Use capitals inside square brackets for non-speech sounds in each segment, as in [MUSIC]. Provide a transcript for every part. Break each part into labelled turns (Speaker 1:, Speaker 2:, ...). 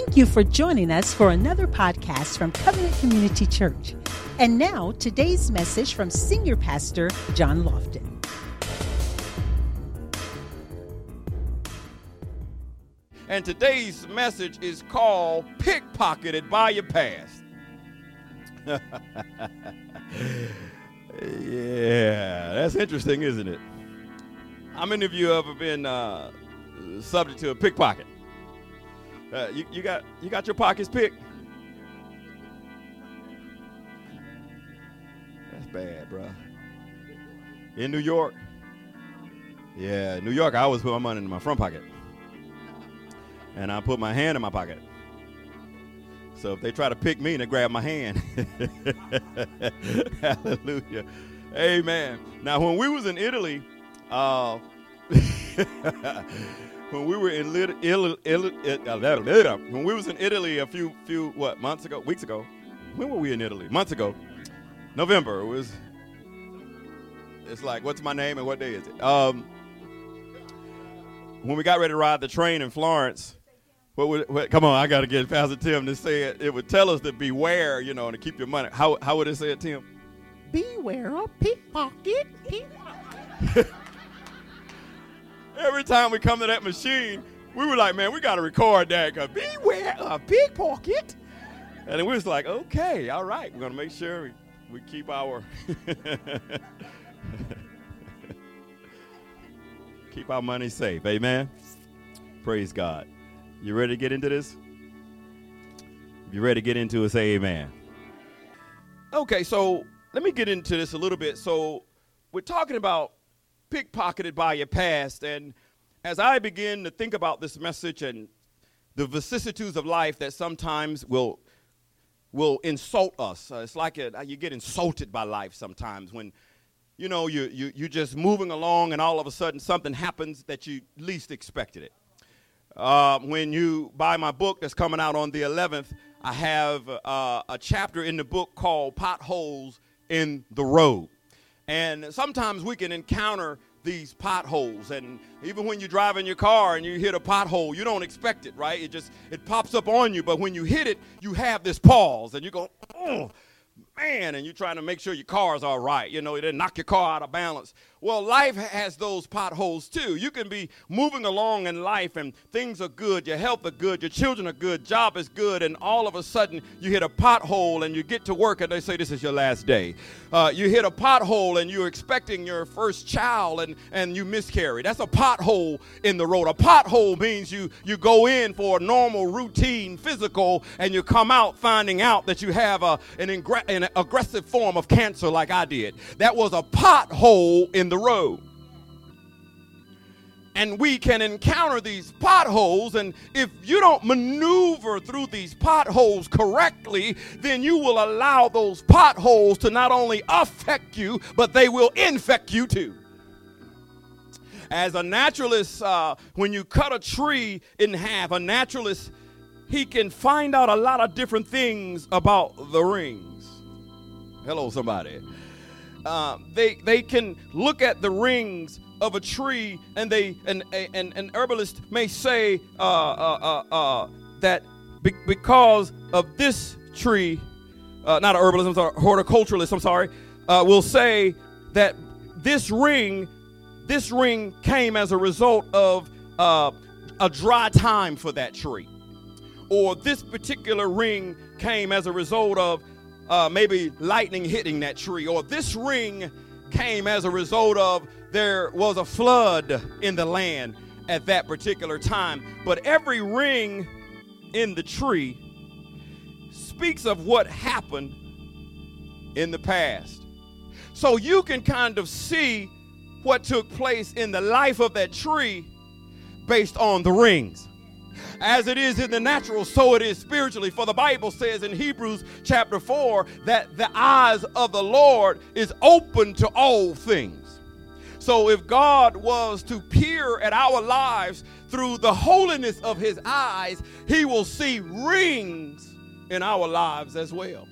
Speaker 1: Thank you for joining us for another podcast from Covenant Community Church. And now, today's message from Senior Pastor John Lofton.
Speaker 2: And today's message is called Pickpocketed by Your Past. [LAUGHS] yeah, that's interesting, isn't it? How many of you have ever been uh, subject to a pickpocket? Uh, you, you got you got your pockets picked. That's bad, bro. In New York, yeah, New York, I always put my money in my front pocket, and I put my hand in my pocket. So if they try to pick me, they grab my hand. [LAUGHS] Hallelujah, Amen. Now, when we was in Italy, uh, [LAUGHS] when we were in Lit- Italy, uh, when we was in Italy a few few what months ago, weeks ago. When were we in Italy? Months ago. November. It was. It's like, what's my name and what day is it? Um, when we got ready to ride the train in Florence, what would what, come on? I got to get Pastor Tim to say it. It would tell us to beware, you know, and to keep your money. How how would it say it, Tim?
Speaker 1: Beware of pickpocket. pickpocket. [LAUGHS]
Speaker 2: every time we come to that machine, we were like, man, we got to record that because beware a pickpocket. And we was like, okay, all right, we're going to make sure we, we keep our [LAUGHS] keep our money safe. Amen. Praise God. You ready to get into this? You're ready to get into it, say amen. Okay, so let me get into this a little bit. So we're talking about pickpocketed by your past. And as I begin to think about this message and the vicissitudes of life that sometimes will will insult us, uh, it's like a, you get insulted by life sometimes when you know you, you you're just moving along and all of a sudden something happens that you least expected it. Uh, when you buy my book that's coming out on the 11th, I have uh, a chapter in the book called Potholes in the Road. And sometimes we can encounter these potholes. And even when you drive in your car and you hit a pothole you don't expect it right? It just it pops up on you. But when you hit it you have this pause and you go oh man and you're trying to make sure your car's all right you know it didn't knock your car out of balance well, life has those potholes too. You can be moving along in life and things are good, your health are good, your children are good, job is good, and all of a sudden you hit a pothole and you get to work and they say this is your last day. Uh, you hit a pothole and you're expecting your first child and, and you miscarry. That's a pothole in the road. A pothole means you, you go in for a normal, routine, physical, and you come out finding out that you have a, an, ingre- an aggressive form of cancer like I did. That was a pothole in the road. And we can encounter these potholes, and if you don't maneuver through these potholes correctly, then you will allow those potholes to not only affect you, but they will infect you too. As a naturalist, uh, when you cut a tree in half, a naturalist, he can find out a lot of different things about the rings. Hello, somebody. Uh, they they can look at the rings of a tree and they and and an herbalist may say uh, uh, uh, uh that be- because of this tree, uh, not an herbalist, I'm sorry, horticulturalist, I'm sorry, will say that this ring, this ring came as a result of a dry time for that tree, or this particular ring came as a result of uh, maybe lightning hitting that tree, or this ring came as a result of there was a flood in the land at that particular time. But every ring in the tree speaks of what happened in the past. So you can kind of see what took place in the life of that tree based on the rings. As it is in the natural, so it is spiritually. For the Bible says in Hebrews chapter 4 that the eyes of the Lord is open to all things. So if God was to peer at our lives through the holiness of his eyes, he will see rings in our lives as well.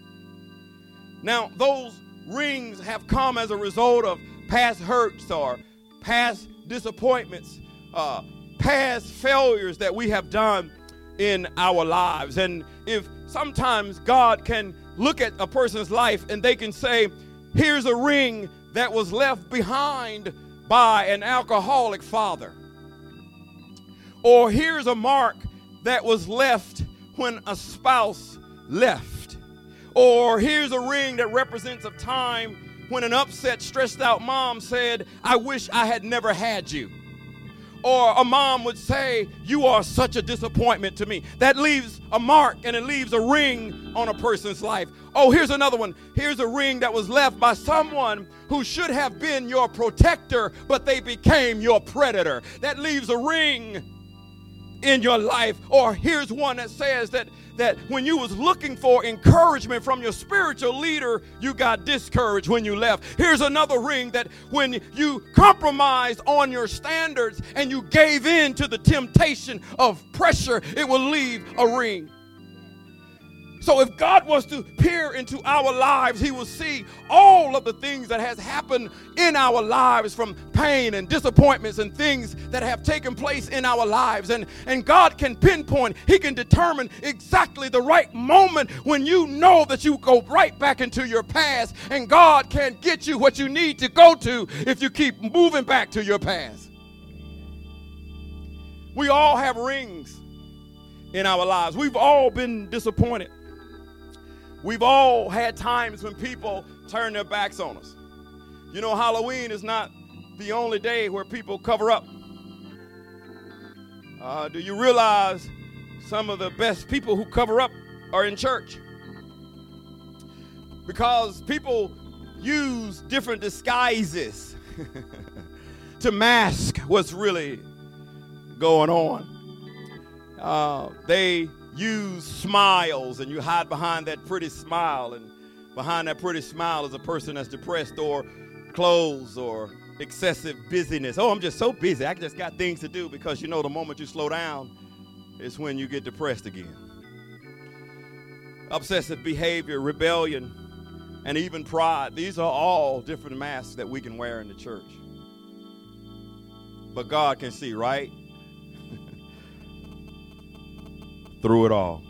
Speaker 2: Now, those rings have come as a result of past hurts or past disappointments, uh, past failures that we have done in our lives. And if sometimes God can look at a person's life and they can say, here's a ring that was left behind by an alcoholic father. Or here's a mark that was left when a spouse left. Or here's a ring that represents a time when an upset, stressed out mom said, I wish I had never had you. Or a mom would say, You are such a disappointment to me. That leaves a mark and it leaves a ring on a person's life. Oh, here's another one. Here's a ring that was left by someone who should have been your protector, but they became your predator. That leaves a ring in your life. Or here's one that says that that when you was looking for encouragement from your spiritual leader, you got discouraged when you left. Here's another ring that when you compromised on your standards and you gave in to the temptation of pressure, it will leave a ring. So if God was to peer into our lives, he will see all of the things that has happened in our lives from pain and disappointments and things that have taken place in our lives. And, and God can pinpoint, he can determine exactly the right moment when you know that you go right back into your past and God can get you what you need to go to if you keep moving back to your past. We all have rings in our lives. We've all been disappointed. We've all had times when people turn their backs on us. You know, Halloween is not the only day where people cover up. Uh, do you realize some of the best people who cover up are in church? Because people use different disguises [LAUGHS] to mask what's really going on. Uh, they use smiles and you hide behind that pretty smile. And behind that pretty smile is a person that's depressed or clothes or excessive busyness. Oh i'm just so busy. I just got things to do because you know the moment you slow down is when you get depressed again. Obsessive behavior rebellion and even pride. These are all different masks that we can wear in the church. But god can see right through it all.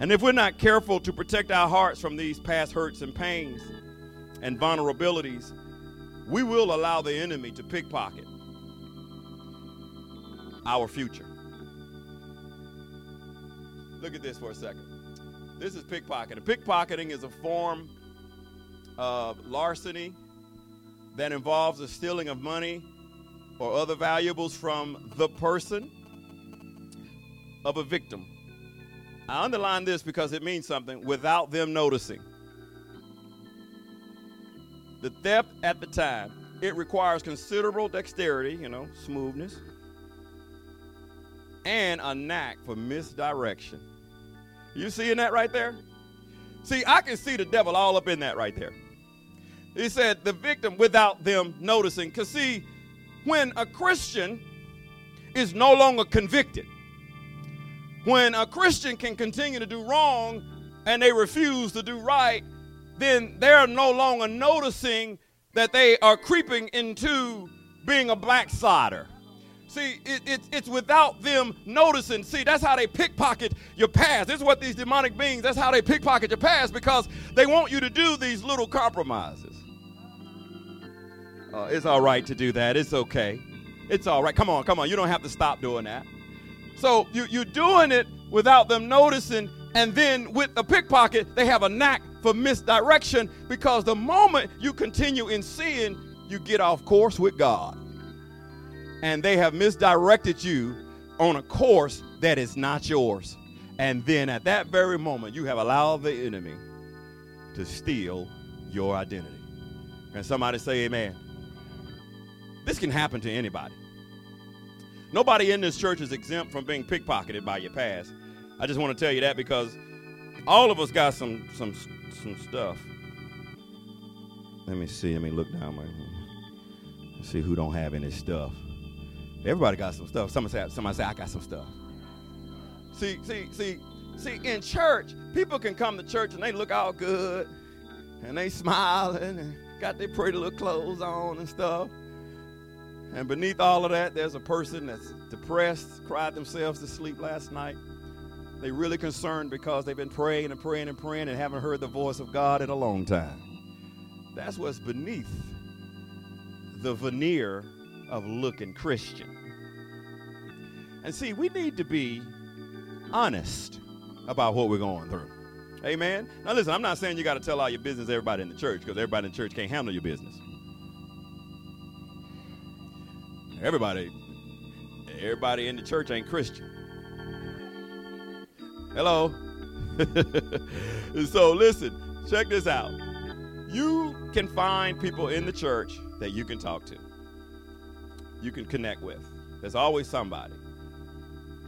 Speaker 2: And if we're not careful to protect our hearts from these past hurts and pains and vulnerabilities, we will allow the enemy to pickpocket our future. Look at this for a second. This is pickpocketing. Pickpocketing is a form of larceny that involves the stealing of money or other valuables from the person of a victim. I underline this because it means something without them noticing. The theft at the time, it requires considerable dexterity, you know, smoothness, and a knack for misdirection. You seeing that right there? See, I can see the devil all up in that right there. He said the victim without them noticing. Because, see, when a Christian is no longer convicted, when a Christian can continue to do wrong and they refuse to do right, then they're no longer noticing that they are creeping into being a backslider. See, it, it, it's without them noticing. See, that's how they pickpocket your past. This is what these demonic beings, that's how they pickpocket your past because they want you to do these little compromises. Uh, it's all right to do that. It's okay. It's all right. Come on, come on. You don't have to stop doing that. So you, you're doing it without them noticing. And then with the pickpocket, they have a knack for misdirection because the moment you continue in sin, you get off course with God. And they have misdirected you on a course that is not yours. And then at that very moment, you have allowed the enemy to steal your identity. And somebody say, Amen. This can happen to anybody. Nobody in this church is exempt from being pickpocketed by your past. I just want to tell you that because all of us got some some some stuff. Let me see. Let me look down my. See who don't have any stuff. Everybody got some stuff. Somebody say, somebody say, I got some stuff. See, see, see, see. In church, people can come to church and they look all good, and they smiling and got their pretty little clothes on and stuff. And beneath all of that, there's a person that's depressed, cried themselves to sleep last night. They really concerned because they've been praying and praying and praying and haven't heard the voice of God in a long time. That's what's beneath the veneer of looking Christian. And see, we need to be honest about what we're going through. Amen. Now listen, I'm not saying you got to tell all your business everybody in the church because everybody in the church can't handle your business. Everybody, everybody in the church ain't Christian. Hello. [LAUGHS] so listen, check this out. You can find people in the church that you can talk to. You can connect with. There's always somebody.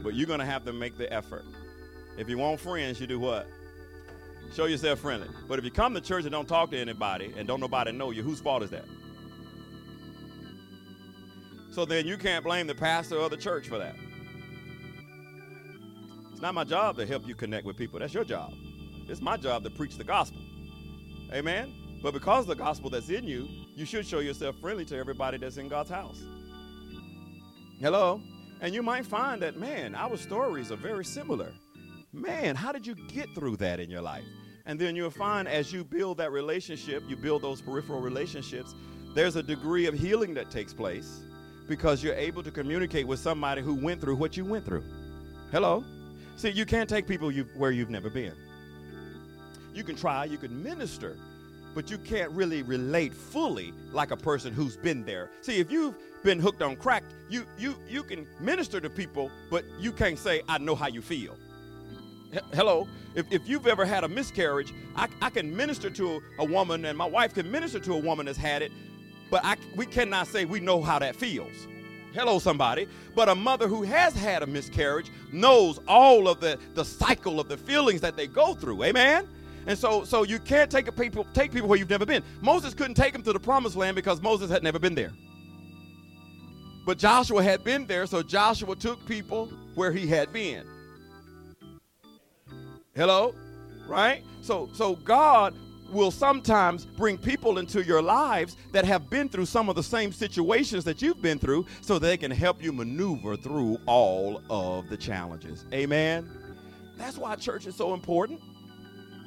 Speaker 2: But you're going to have to make the effort. If you want friends, you do what? Show yourself friendly. But if you come to church and don't talk to anybody and don't nobody know you, whose fault is that? So then you can't blame the pastor or the church for that. It's not my job to help you connect with people. That's your job. It's my job to preach the gospel. Amen? But because the gospel that's in you, you should show yourself friendly to everybody that's in God's house. Hello? And you might find that, man, our stories are very similar. Man, how did you get through that in your life? And then you'll find as you build that relationship, you build those peripheral relationships, there's a degree of healing that takes place because you're able to communicate with somebody who went through what you went through. Hello? See, you can't take people you, where you've never been. You can try, you can minister, but you can't really relate fully like a person who's been there. See, if you've been hooked on crack, you you you can minister to people, but you can't say, I know how you feel. Hello? If, if you've ever had a miscarriage, I, I can minister to a woman, and my wife can minister to a woman that's had it, but I, we cannot say we know how that feels. Hello, somebody. But a mother who has had a miscarriage knows all of the, the cycle of the feelings that they go through. Amen? And so, so you can't take a people take people where you've never been. Moses couldn't take them to the promised land because Moses had never been there. But Joshua had been there, so Joshua took people where he had been. Hello? Right? So so God will sometimes bring people into your lives that have been through some of the same situations that you've been through so they can help you maneuver through all of the challenges. Amen. That's why church is so important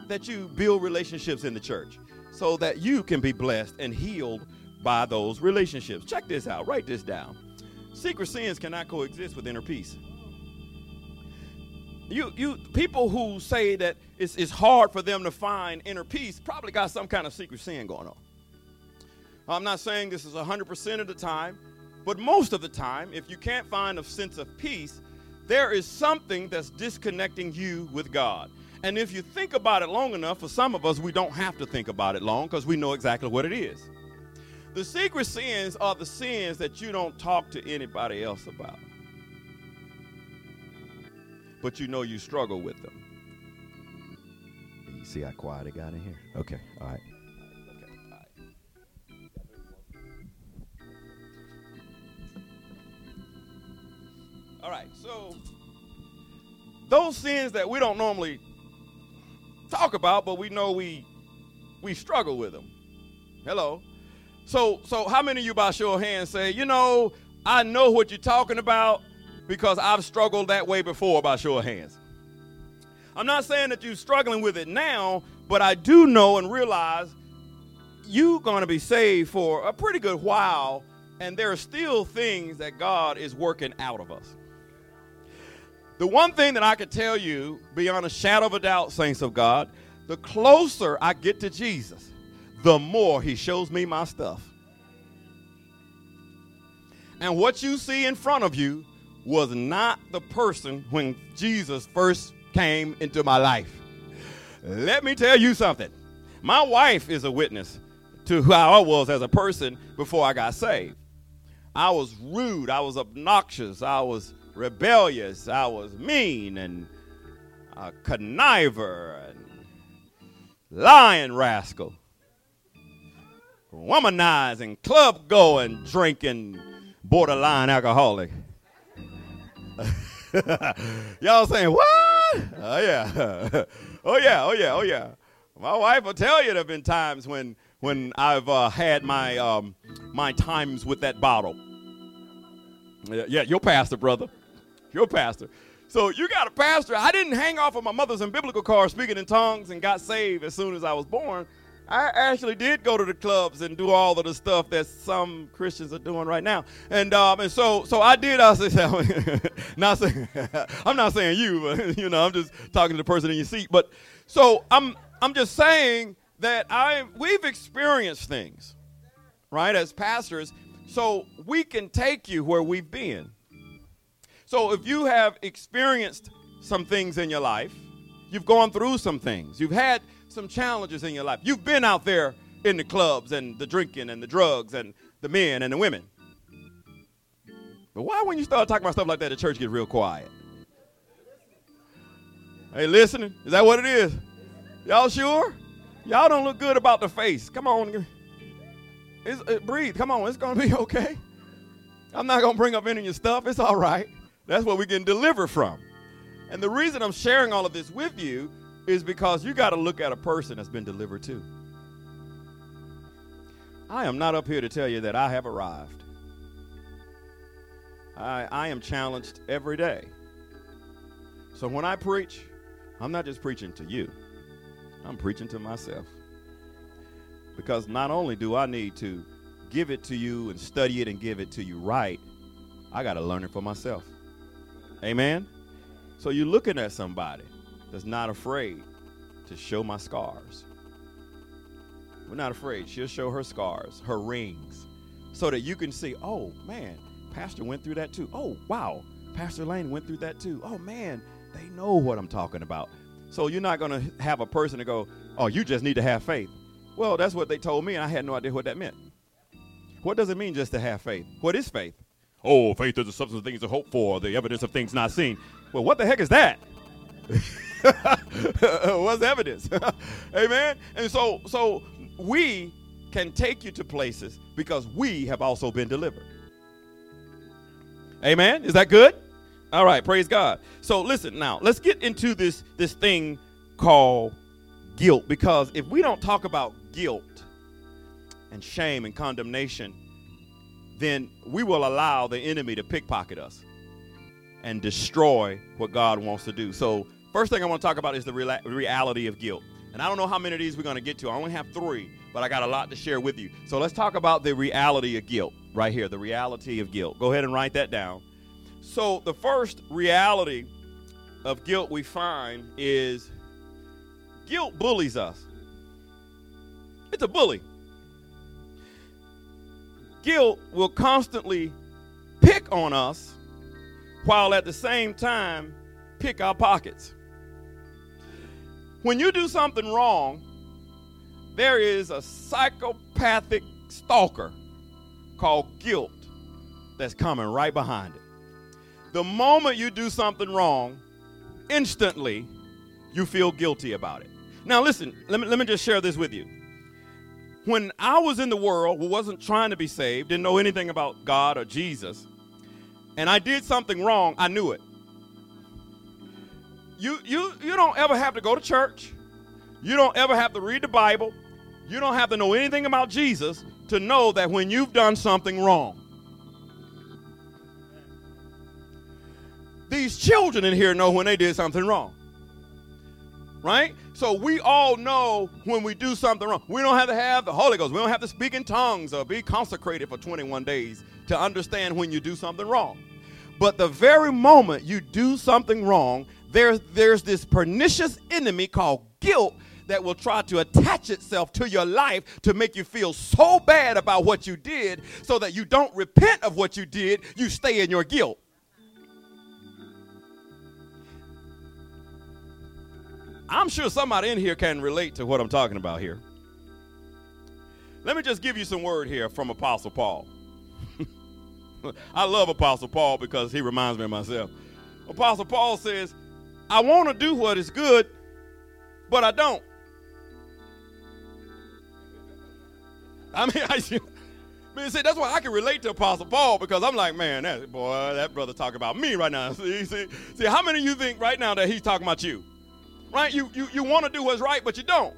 Speaker 2: that you build relationships in the church so that you can be blessed and healed by those relationships. Check this out, write this down. Secret sins cannot coexist with inner peace. You, you people who say that it's, it's hard for them to find inner peace probably got some kind of secret sin going on. I'm not saying this is 100% of the time, but most of the time, if you can't find a sense of peace, there is something that's disconnecting you with God. And if you think about it long enough, for some of us, we don't have to think about it long because we know exactly what it is. The secret sins are the sins that you don't talk to anybody else about, but you know you struggle with them. You see how quiet it got in here? Okay, all right. Okay, all right. All right, so those sins that we don't normally talk about, but we know we we struggle with them. Hello. So so how many of you by show of hands say, you know, I know what you're talking about because I've struggled that way before by show of hands. I'm not saying that you're struggling with it now, but I do know and realize you're going to be saved for a pretty good while, and there are still things that God is working out of us. The one thing that I could tell you, beyond a shadow of a doubt, saints of God, the closer I get to Jesus, the more he shows me my stuff. And what you see in front of you was not the person when Jesus first came into my life. Let me tell you something. My wife is a witness to how I was as a person before I got saved. I was rude, I was obnoxious, I was rebellious, I was mean and a conniver and lying rascal, womanizing, club going, drinking, borderline alcoholic. [LAUGHS] Y'all saying what? Oh yeah, [LAUGHS] oh yeah, oh yeah, oh yeah. My wife will tell you there have been times when when I've uh, had my um, my times with that bottle. Yeah, yeah, your pastor, brother. Your pastor. So you got a pastor. I didn't hang off of my mother's and biblical car speaking in tongues and got saved as soon as I was born. I actually did go to the clubs and do all of the stuff that some Christians are doing right now. And um, and so so I did. I said, [LAUGHS] not saying [LAUGHS] I'm not saying you, but [LAUGHS] you know I'm just talking to the person in your seat. But so I'm I'm just saying that I we've experienced things, right, as pastors, so we can take you where we've been. So if you have experienced some things in your life, you've gone through some things, you've had some challenges in your life, you've been out there in the clubs and the drinking and the drugs and the men and the women. But why, when you start talking about stuff like that, the church gets real quiet? Hey, listening? Is that what it is? Y'all sure? Y'all don't look good about the face. Come on. It's, it, breathe. Come on. It's going to be [LAUGHS] okay. I'm not going to bring up any of your stuff. It's all right. That's what we can deliver from. And the reason I'm sharing all of this with you is because you got to look at a person that's been delivered too. I am not up here to tell you that I have arrived. I, I am challenged every day. So when I preach, I'm not just preaching to you, I'm preaching to myself. Because not only do I need to give it to you and study it and give it to you right, I got to learn it for myself. Amen? So you're looking at somebody that's not afraid to show my scars. We're not afraid. She'll show her scars, her rings, so that you can see, oh, man, Pastor went through that too. Oh, wow, Pastor Lane went through that too. Oh, man, they know what I'm talking about. So you're not going to have a person to go, oh, you just need to have faith. Well, that's what they told me, and I had no idea what that meant. What does it mean just to have faith? What is faith? Oh, faith is the substance of things to hope for, the evidence of things not seen. Well, what the heck is that? [LAUGHS] [LAUGHS] What's evidence? [LAUGHS] Amen. And so, so we can take you to places because we have also been delivered. Amen. Is that good? All right. Praise God. So listen now. Let's get into this this thing called guilt because if we don't talk about guilt and shame and condemnation then we will allow the enemy to pickpocket us and destroy what God wants to do. So, first thing I want to talk about is the reality of guilt. And I don't know how many of these we're going to get to. I only have three, but I got a lot to share with you. So, let's talk about the reality of guilt right here the reality of guilt. Go ahead and write that down. So, the first reality of guilt we find is guilt bullies us. It's a bully guilt will constantly pick on us while at the same time pick our pockets. When you do something wrong, there is a psychopathic stalker called guilt that's coming right behind it. The moment you do something wrong, instantly you feel guilty about it. Now, listen, let me, let me just share this with you when I was in the world, wasn't trying to be saved, didn't know anything about God or Jesus, and I did something wrong, I knew it. You, you, you don't ever have to go to church. You don't ever have to read the Bible. You don't have to know anything about Jesus to know that when you've done something wrong. These children in here know when they did something wrong right? So we all know when we do something wrong. We don't have to have the Holy Ghost. We don't have to speak in tongues or be consecrated for 21 days to understand when you do something wrong. But the very moment you do something wrong, there's, there's this pernicious enemy called guilt that will try to attach itself to your life to make you feel so bad about what you did so that you don't repent of what you did, you stay in your guilt. I'm sure somebody in here can relate to what I'm talking about here. Let me just give you some word here from Apostle Paul. [LAUGHS] I love Apostle Paul because he reminds me of myself. Apostle Paul says, I want to do what is good, but I don't. I mean, [LAUGHS] I, mean, see, that's why I can relate to Apostle Paul because I'm like, man, that boy, that brother talking about me right now. [LAUGHS] See, see, see, how many of you think right now that he's talking about you? right? You, you, you want to do what's right, but you don't.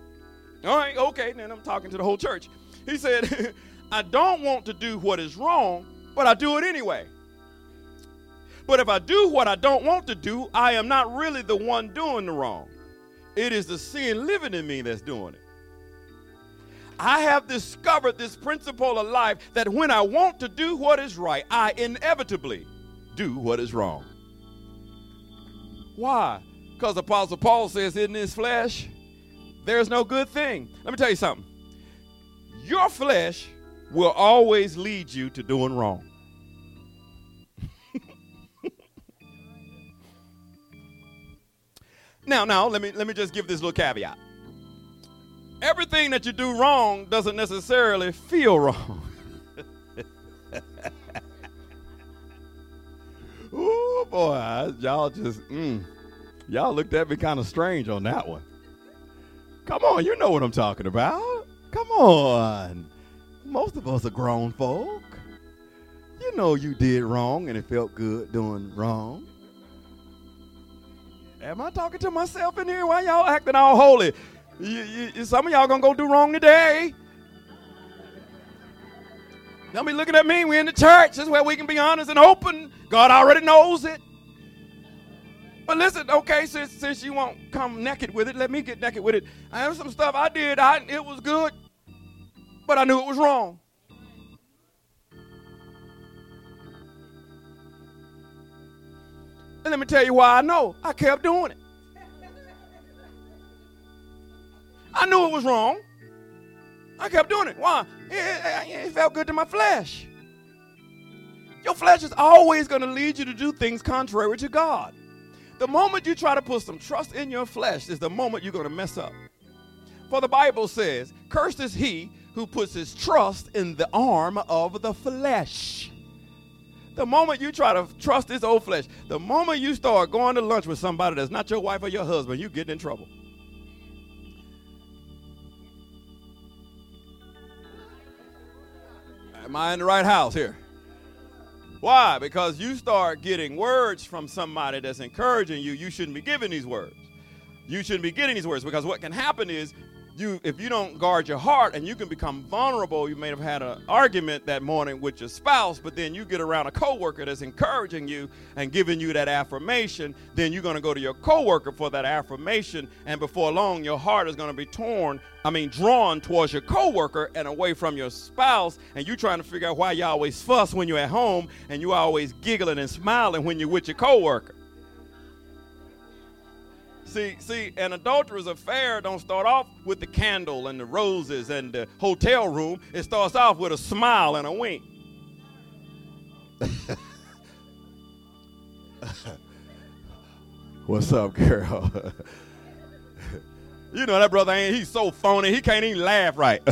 Speaker 2: All right, okay, then I'm talking to the whole church. He said, [LAUGHS] I don't want to do what is wrong, but I do it anyway. But if I do what I don't want to do, I am not really the one doing the wrong. It is the sin living in me that's doing it. I have discovered this principle of life that when I want to do what is right, I inevitably do what is wrong. Why? Because Apostle Paul says in his flesh, there's no good thing. Let me tell you something. Your flesh will always lead you to doing wrong. Now, now, let me let me just give this little caveat. Everything that you do wrong doesn't necessarily feel wrong. [LAUGHS] oh boy, y'all just mm, y'all looked at me kind of strange on that one. Come on, you know what I'm talking about. Come on. Most of us are grown folk. You know you did wrong and it felt good doing wrong. Am I talking to myself in here? Why y'all acting all holy? You, you, some of y'all gonna go do wrong today. Don't be looking at me. We're in the church. This is where we can be honest and open. God already knows it. But listen, okay, since since you won't come naked with it, let me get naked with it. I have some stuff I did. I it was good, but I knew it was wrong. And let me tell you why I know. I kept doing it. I knew it was wrong. I kept doing it. Why? It, it, it felt good to my flesh. Your flesh is always going to lead you to do things contrary to God. The moment you try to put some trust in your flesh is the moment you're going to mess up. For the Bible says, Cursed is he who puts his trust in the arm of the flesh. The moment you try to trust this old flesh, the moment you start going to lunch with somebody that's not your wife or your husband, you get in trouble. Am I in the right house here? Why? Because you start getting words from somebody that's encouraging you. You shouldn't be giving these words. You shouldn't be getting these words because what can happen is you if you don't guard your heart and you can become vulnerable you may have had an argument that morning with your spouse but then you get around a coworker that's encouraging you and giving you that affirmation then you're going to go to your coworker for that affirmation and before long your heart is going to be torn i mean drawn towards your coworker and away from your spouse and you trying to figure out why you always fuss when you're at home and you always giggling and smiling when you're with your coworker See, see, an adulterous affair don't start off with the candle and the roses and the hotel room. It starts off with a smile and a wink. [LAUGHS] What's up, girl? [LAUGHS] you know that brother ain't he's so phony, he can't even laugh right. [LAUGHS]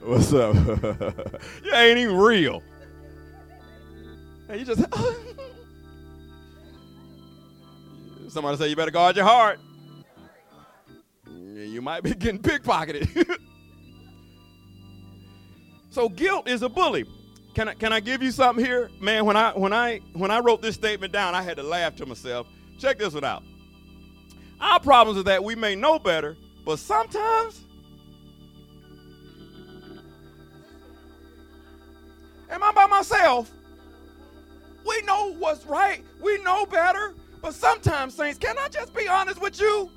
Speaker 2: What's up? you ain't even real. And you just Somebody say you better guard your heart. You might be getting pickpocketed. [LAUGHS] so guilt is a bully. Can I, can I give you something here? Man, when I when I when I wrote this statement down, I had to laugh to myself. Check this one out. Our problems are that we may know better, but sometimes Am I by myself? We know what's right. We know better. But sometimes, saints, can I just be honest with you?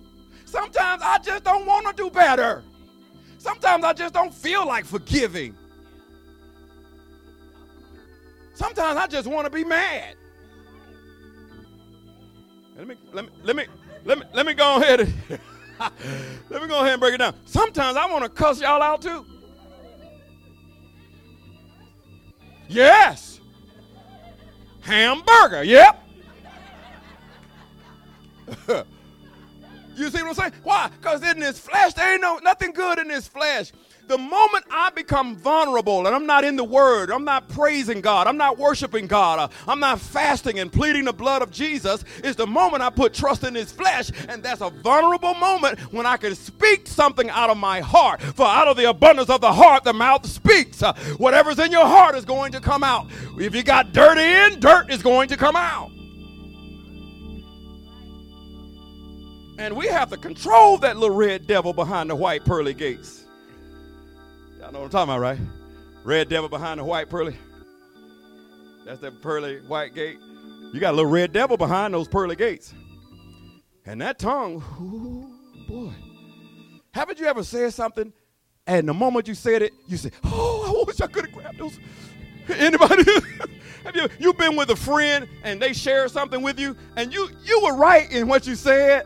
Speaker 2: Sometimes I just don't want to do better. Sometimes I just don't feel like forgiving. Sometimes I just want to be mad. Let me let me let me let me let me go ahead and [LAUGHS] let me go ahead and break it down. Sometimes I want to cuss y'all out too. Yes. Hamburger. Yep. [LAUGHS] you see what I'm saying? Why? Because in this flesh, there ain't no nothing good in this flesh. The moment I become vulnerable and I'm not in the Word, I'm not praising God, I'm not worshiping God, uh, I'm not fasting and pleading the blood of Jesus, is the moment I put trust in His flesh. And that's a vulnerable moment when I can speak something out of my heart. For out of the abundance of the heart, the mouth speaks. Uh, whatever's in your heart is going to come out. If you got dirt in, dirt is going to come out. And we have to control that little red devil behind the white pearly gates. Y'all know what I'm talking about, right? Red devil behind the white pearly. That's that pearly white gate. You got a little red devil behind those pearly gates. And that tongue, ooh, boy. Haven't you ever said something and the moment you said it, you said, Oh, I wish I could have grabbed those. Anybody? [LAUGHS] Have you you've been with a friend and they share something with you and you you were right in what you said,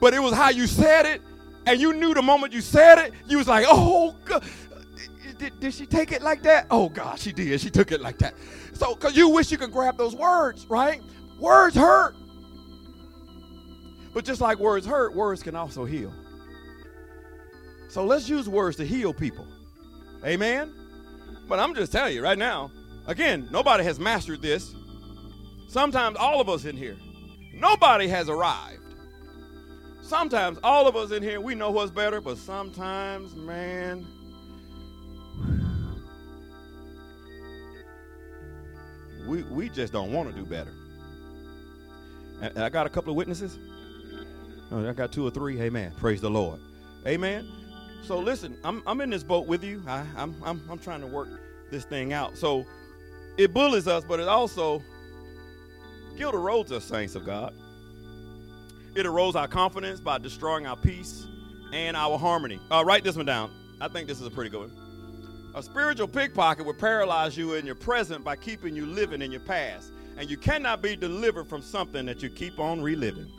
Speaker 2: but it was how you said it, and you knew the moment you said it, you was like, oh God. Did, did she take it like that? Oh God, she did. She took it like that. So cause you wish you could grab those words, right? Words hurt. But just like words hurt, words can also heal. So let's use words to heal people. Amen. But I'm just telling you right now, again, nobody has mastered this. Sometimes all of us in here, nobody has arrived. Sometimes all of us in here, we know what's better, but sometimes, man, we, we just don't want to do better. And I got a couple of witnesses. Oh, I got two or three. Amen. Praise the Lord. Amen. So listen, I'm, I'm in this boat with you. I, I'm, I'm, I'm trying to work this thing out. So it bullies us, but it also guilt erodes us, saints of God. It erodes our confidence by destroying our peace and our harmony. Uh, write this one down. I think this is a pretty good one. A spiritual pickpocket will paralyze you in your present by keeping you living in your past. And you cannot be delivered from something that you keep on reliving.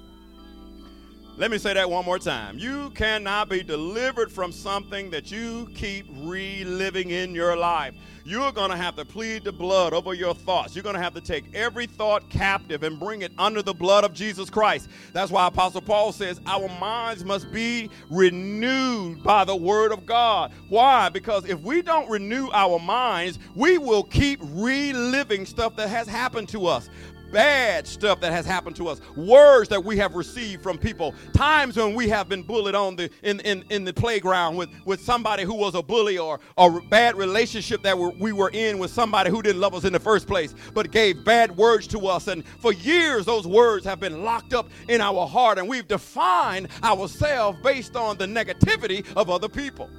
Speaker 2: Let me say that one more time. You cannot be delivered from something that you keep reliving in your life. You're going to have to plead the blood over your thoughts. You're going to have to take every thought captive and bring it under the blood of Jesus Christ. That's why Apostle Paul says our minds must be renewed by the word of God. Why? Because if we don't renew our minds, we will keep reliving stuff that has happened to us bad stuff that has happened to us, words that we have received from people, times when we have been bullied on the in, in, in the playground with, with somebody who was a bully or a bad relationship that we we were in with somebody who didn't love us in the first place, but gave bad words to us. And for years, those words have been locked up in our heart, and we've defined ourselves based on the negativity of other people.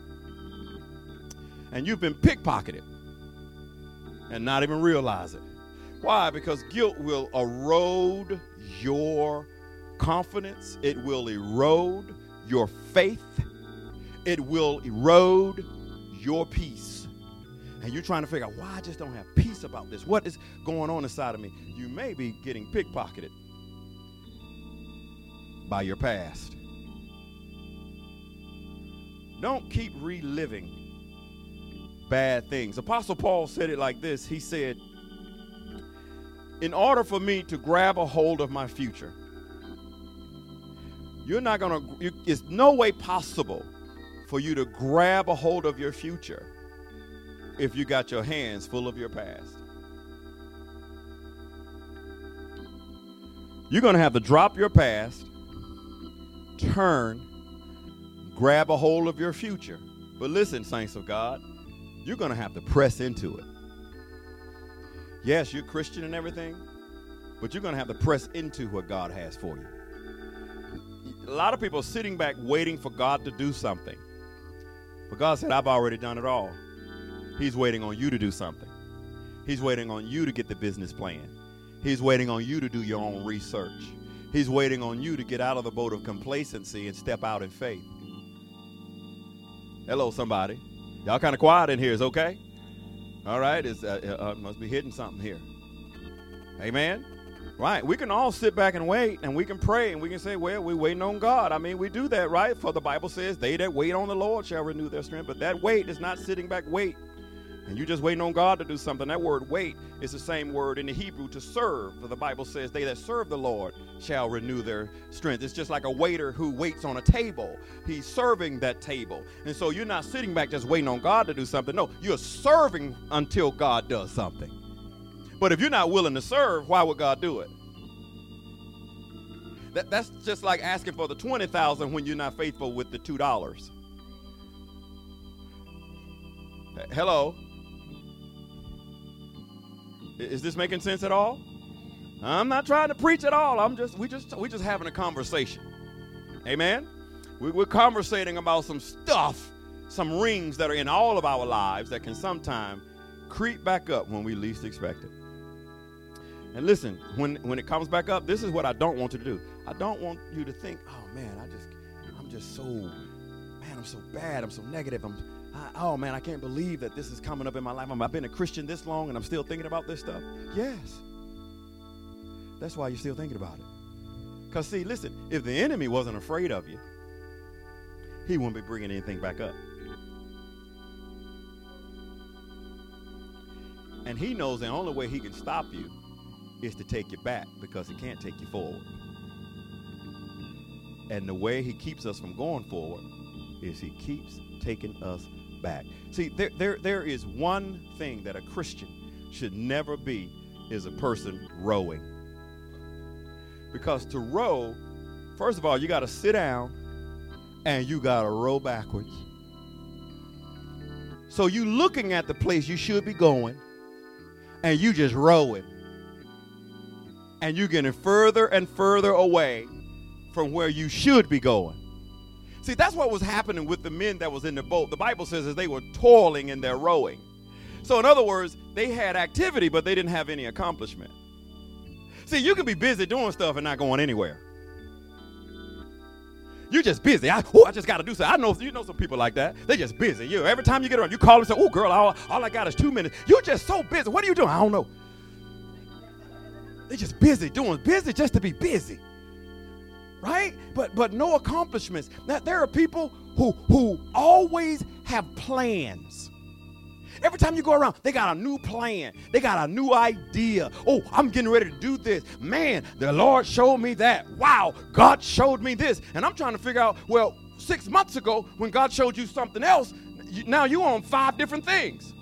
Speaker 2: And you've been pickpocketed and not even realize it. Why? Because guilt will erode your confidence, it will erode your faith, it will erode your peace. And you're trying to figure out why I just don't have peace about this. What is going on inside of me? You may be getting pickpocketed by your past. Don't keep reliving bad things. Apostle Paul said it like this He said, in order for me to grab a hold of my future, you're not going to, it's no way possible for you to grab a hold of your future if you got your hands full of your past. You're going to have to drop your past, turn, grab a hold of your future. But listen, saints of God, you're going to have to press into it. Yes, you're Christian and everything, but you're going to have to press into what God has for you. A lot of people are sitting back waiting for God to do something. But God said, I've already done it all. He's waiting on you to do something. He's waiting on you to get the business plan. He's waiting on you to do your own research. He's waiting on you to get out of the boat of complacency and step out in faith. Hello, somebody. Y'all kind of quiet in here. Is okay? All right, it's uh, uh, uh, must be hitting something here. Amen. Right, we can all sit back and wait, and we can pray, and we can say, "Well, we're waiting on God." I mean, we do that, right? For the Bible says, "They that wait on the Lord shall renew their strength." But that wait is not sitting back wait and you're just waiting on God to do something. That word wait is the same word in the Hebrew to serve. For the Bible says, They that serve the Lord shall renew their strength. It's just like a waiter who waits on a table. He's serving that table. And so you're not sitting back just waiting on God to do something. No, you're serving until God does something. But if you're not willing to serve, why would God do it? That, that's just like asking for the 20,000 when you're not faithful with the $2. Hello. Is this making sense at all? I'm not trying to preach at all. I'm just we just we just having a conversation. Amen. We, we're conversating about some stuff, some rings that are in all of our lives that can sometime creep back up when we least expect it. And listen, when when it comes back up, this is what I don't want you to do. I don't want you to think, oh man, I just I'm just so man, I'm so bad, I'm so negative, I'm I, oh man, I can't believe that this is coming up in my life. i have been a Christian this long and I'm still thinking about this stuff. Yes. That's why you're still thinking about it. Because, see, listen, if the enemy wasn't afraid of you, he wouldn't be bringing anything back up. And he knows the only way he can stop you is to take you back because he can't take you forward. And the way he keeps us from going forward is he keeps taking us back. See, there, there, there is one thing that a Christian should never be is a person rowing. Because to row, first of all, you got to sit down and you got to row backwards. So you looking at the place you should be going and you just rowing. And you're getting further and further away from where you should be going. See, that's what was happening with the men that was in the boat. The Bible says as they were toiling in their rowing. So in other words, they had activity, but they didn't have any accomplishment. See, you can be busy doing stuff and not going anywhere. You're just busy. I, oh, I just got to do something. I know you know some people like that. They're just busy. You every time you get around, you call and say, "Oh, girl, all, all I got is two minutes." You're just so busy. What are you doing? I don't know. They're just busy doing busy just to be busy, right? But but no accomplishments. Now, there are people who who always have plans. Every time you go around, they got a new plan. They got a new idea. Oh, I'm getting ready to do this. Man, the Lord showed me that. Wow, God showed me this. And I'm trying to figure out, well, six months ago, when God showed you something else, now you're on five different things.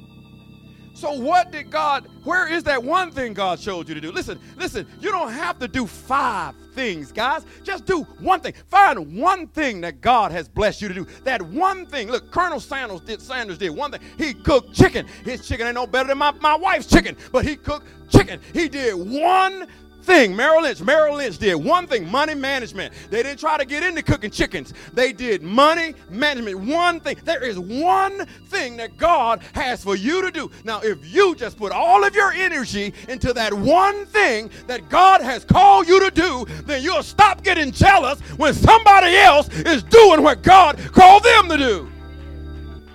Speaker 2: So, what did God, where is that one thing God showed you to do? Listen, listen, you don't have to do five things, guys. Just do one thing. Find one thing that God has blessed you to do. That one thing. Look, Colonel Sanders did, Sanders did one thing. He cooked chicken. His chicken ain't no better than my, my wife's chicken, but he cooked chicken. He did one thing. Merrill Lynch, Merrill Lynch did one thing money management. They didn't try to get into cooking chickens, they did money management. One thing. There is one thing that God has for you to do. Now, if you just put all of your energy into that one thing that God has called you to do, then you'll stop getting jealous when somebody else is doing what God called them to do.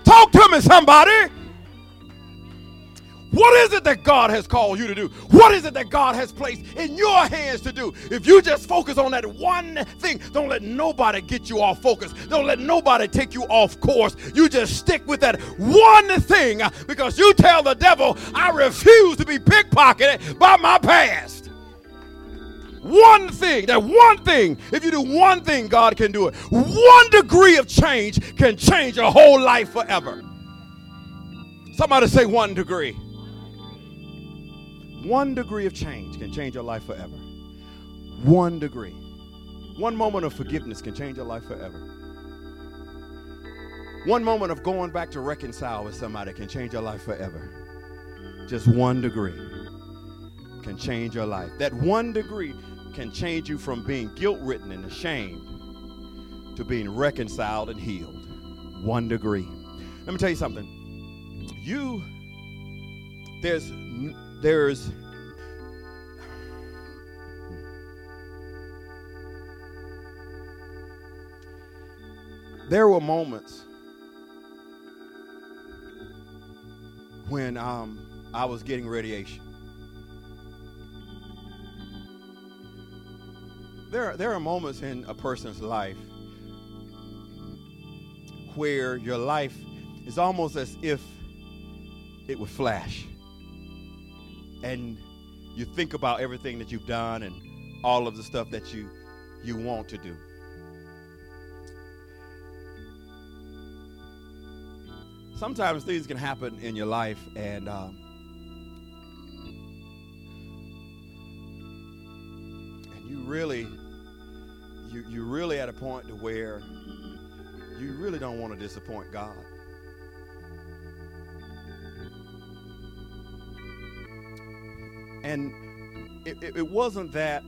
Speaker 2: Talk to me, somebody. What is it that God has called you to do? What is it that God has placed in your hands to do? If you just focus on that one thing, don't let nobody get you off focus. Don't let nobody take you off course. You just stick with that one thing because you tell the devil, I refuse to be pickpocketed by my past. One thing, that one thing, if you do one thing, God can do it. One degree of change can change your whole life forever. Somebody say one degree. One degree of change can change your life forever. One degree. One moment of forgiveness can change your life forever. One moment of going back to reconcile with somebody can change your life forever. Just one degree can change your life. That one degree can change you from being guilt ridden and ashamed to being reconciled and healed. One degree. Let me tell you something. You, there's there's there were moments when um, I was getting radiation. There, there are moments in a person's life where your life is almost as if it would flash and you think about everything that you've done and all of the stuff that you you want to do. Sometimes things can happen in your life, and um, and you really you you really at a point to where you really don't want to disappoint God. And it, it, it wasn't that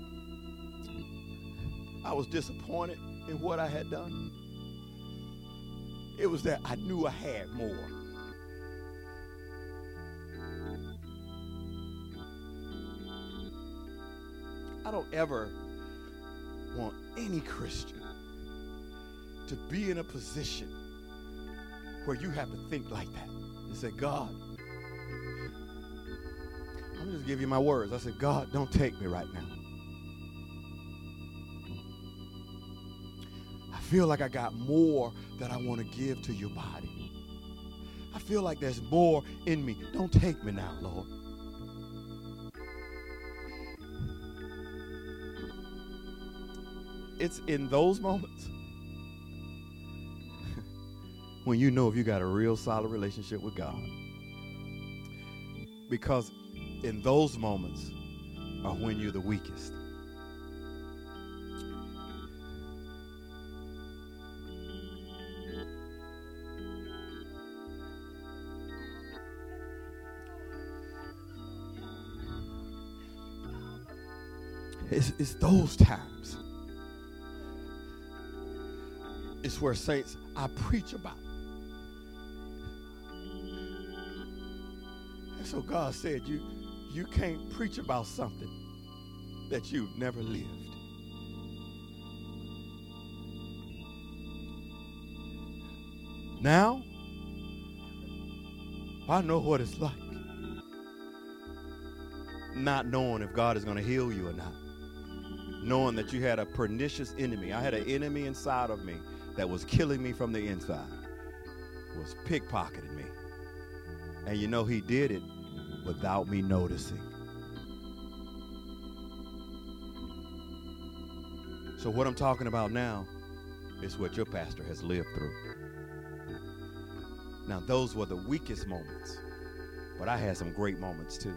Speaker 2: I was disappointed in what I had done. It was that I knew I had more. I don't ever want any Christian to be in a position where you have to think like that. and say, God, I'm just give you my words. I said, God, don't take me right now. I feel like I got more that I want to give to your body. I feel like there's more in me. Don't take me now, Lord. It's in those moments [LAUGHS] when you know if you got a real solid relationship with God. Because in those moments are when you're the weakest. It's, it's those times. It's where saints I preach about. And so God said, you, you can't preach about something that you've never lived. Now, I know what it's like. Not knowing if God is going to heal you or not. Knowing that you had a pernicious enemy. I had an enemy inside of me that was killing me from the inside. Was pickpocketing me. And you know he did it without me noticing. So, what I'm talking about now is what your pastor has lived through. Now, those were the weakest moments, but I had some great moments too.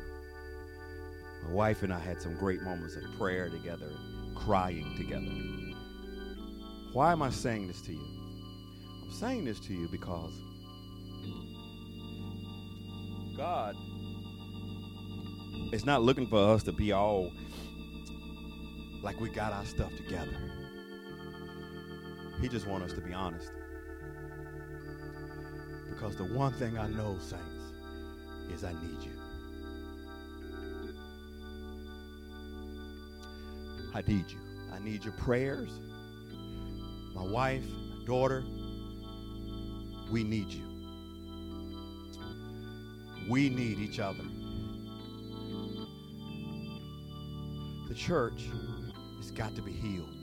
Speaker 2: My wife and I had some great moments of prayer together, and crying together. Why am I saying this to you? I'm saying this to you because God is not looking for us to be all like we got our stuff together. He just wants us to be honest. Because the one thing I know, saints, is I need you. I need you. I need your prayers. My wife, my daughter, we need you. We need each other. Church has got to be healed.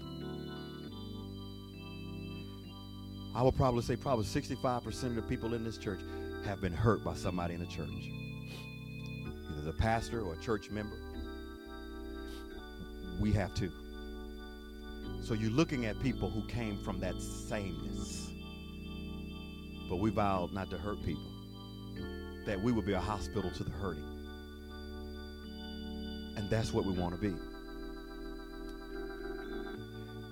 Speaker 2: I will probably say probably 65% of the people in this church have been hurt by somebody in the church. Either the pastor or a church member. We have to. So you're looking at people who came from that sameness. But we vowed not to hurt people. That we would be a hospital to the hurting. And that's what we want to be.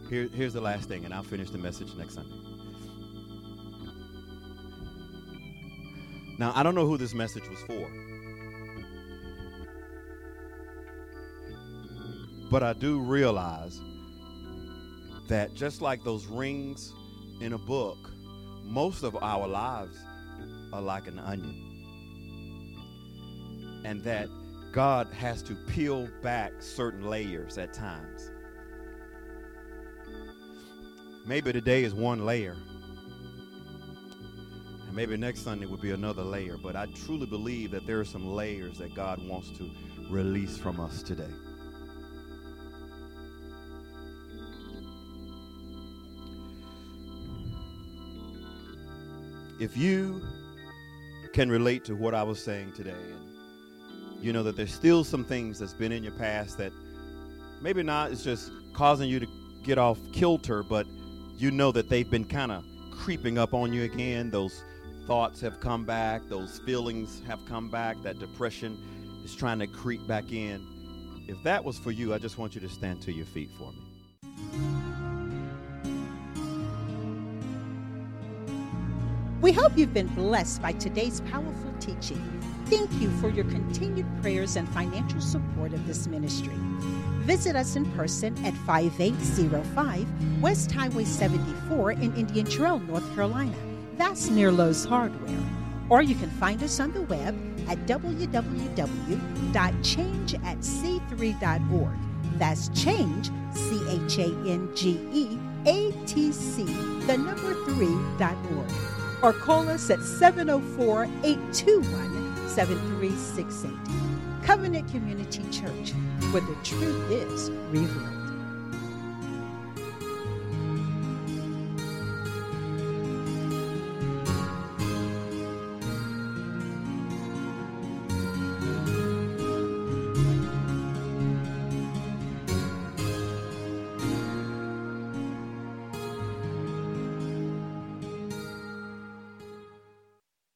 Speaker 2: Here, here's the last thing, and I'll finish the message next Sunday. Now, I don't know who this message was for. But I do realize that just like those rings in a book, most of our lives are like an onion. And that God has to peel back certain layers at times. Maybe today is one layer. And maybe next Sunday will be another layer. But I truly believe that there are some layers that God wants to release from us today. If you can relate to what I was saying today, and you know that there's still some things that's been in your past that maybe not is just causing you to get off kilter, but you know that they've been kind of creeping up on you again. Those thoughts have come back, those feelings have come back, that depression is trying to creep back in. If that was for you, I just want you to stand to your feet for me.
Speaker 1: We hope you've been blessed by today's powerful teaching. Thank you for your continued prayers and financial support of this ministry. Visit us in person at 5805 West Highway 74 in Indian Trail, North Carolina. That's near Lowe's Hardware. Or you can find us on the web at www.changeatc3.org. That's change, C H A N G E A T C, the number three dot org. Or call us at 704 821 7368. Covenant Community Church, where the truth is revealed.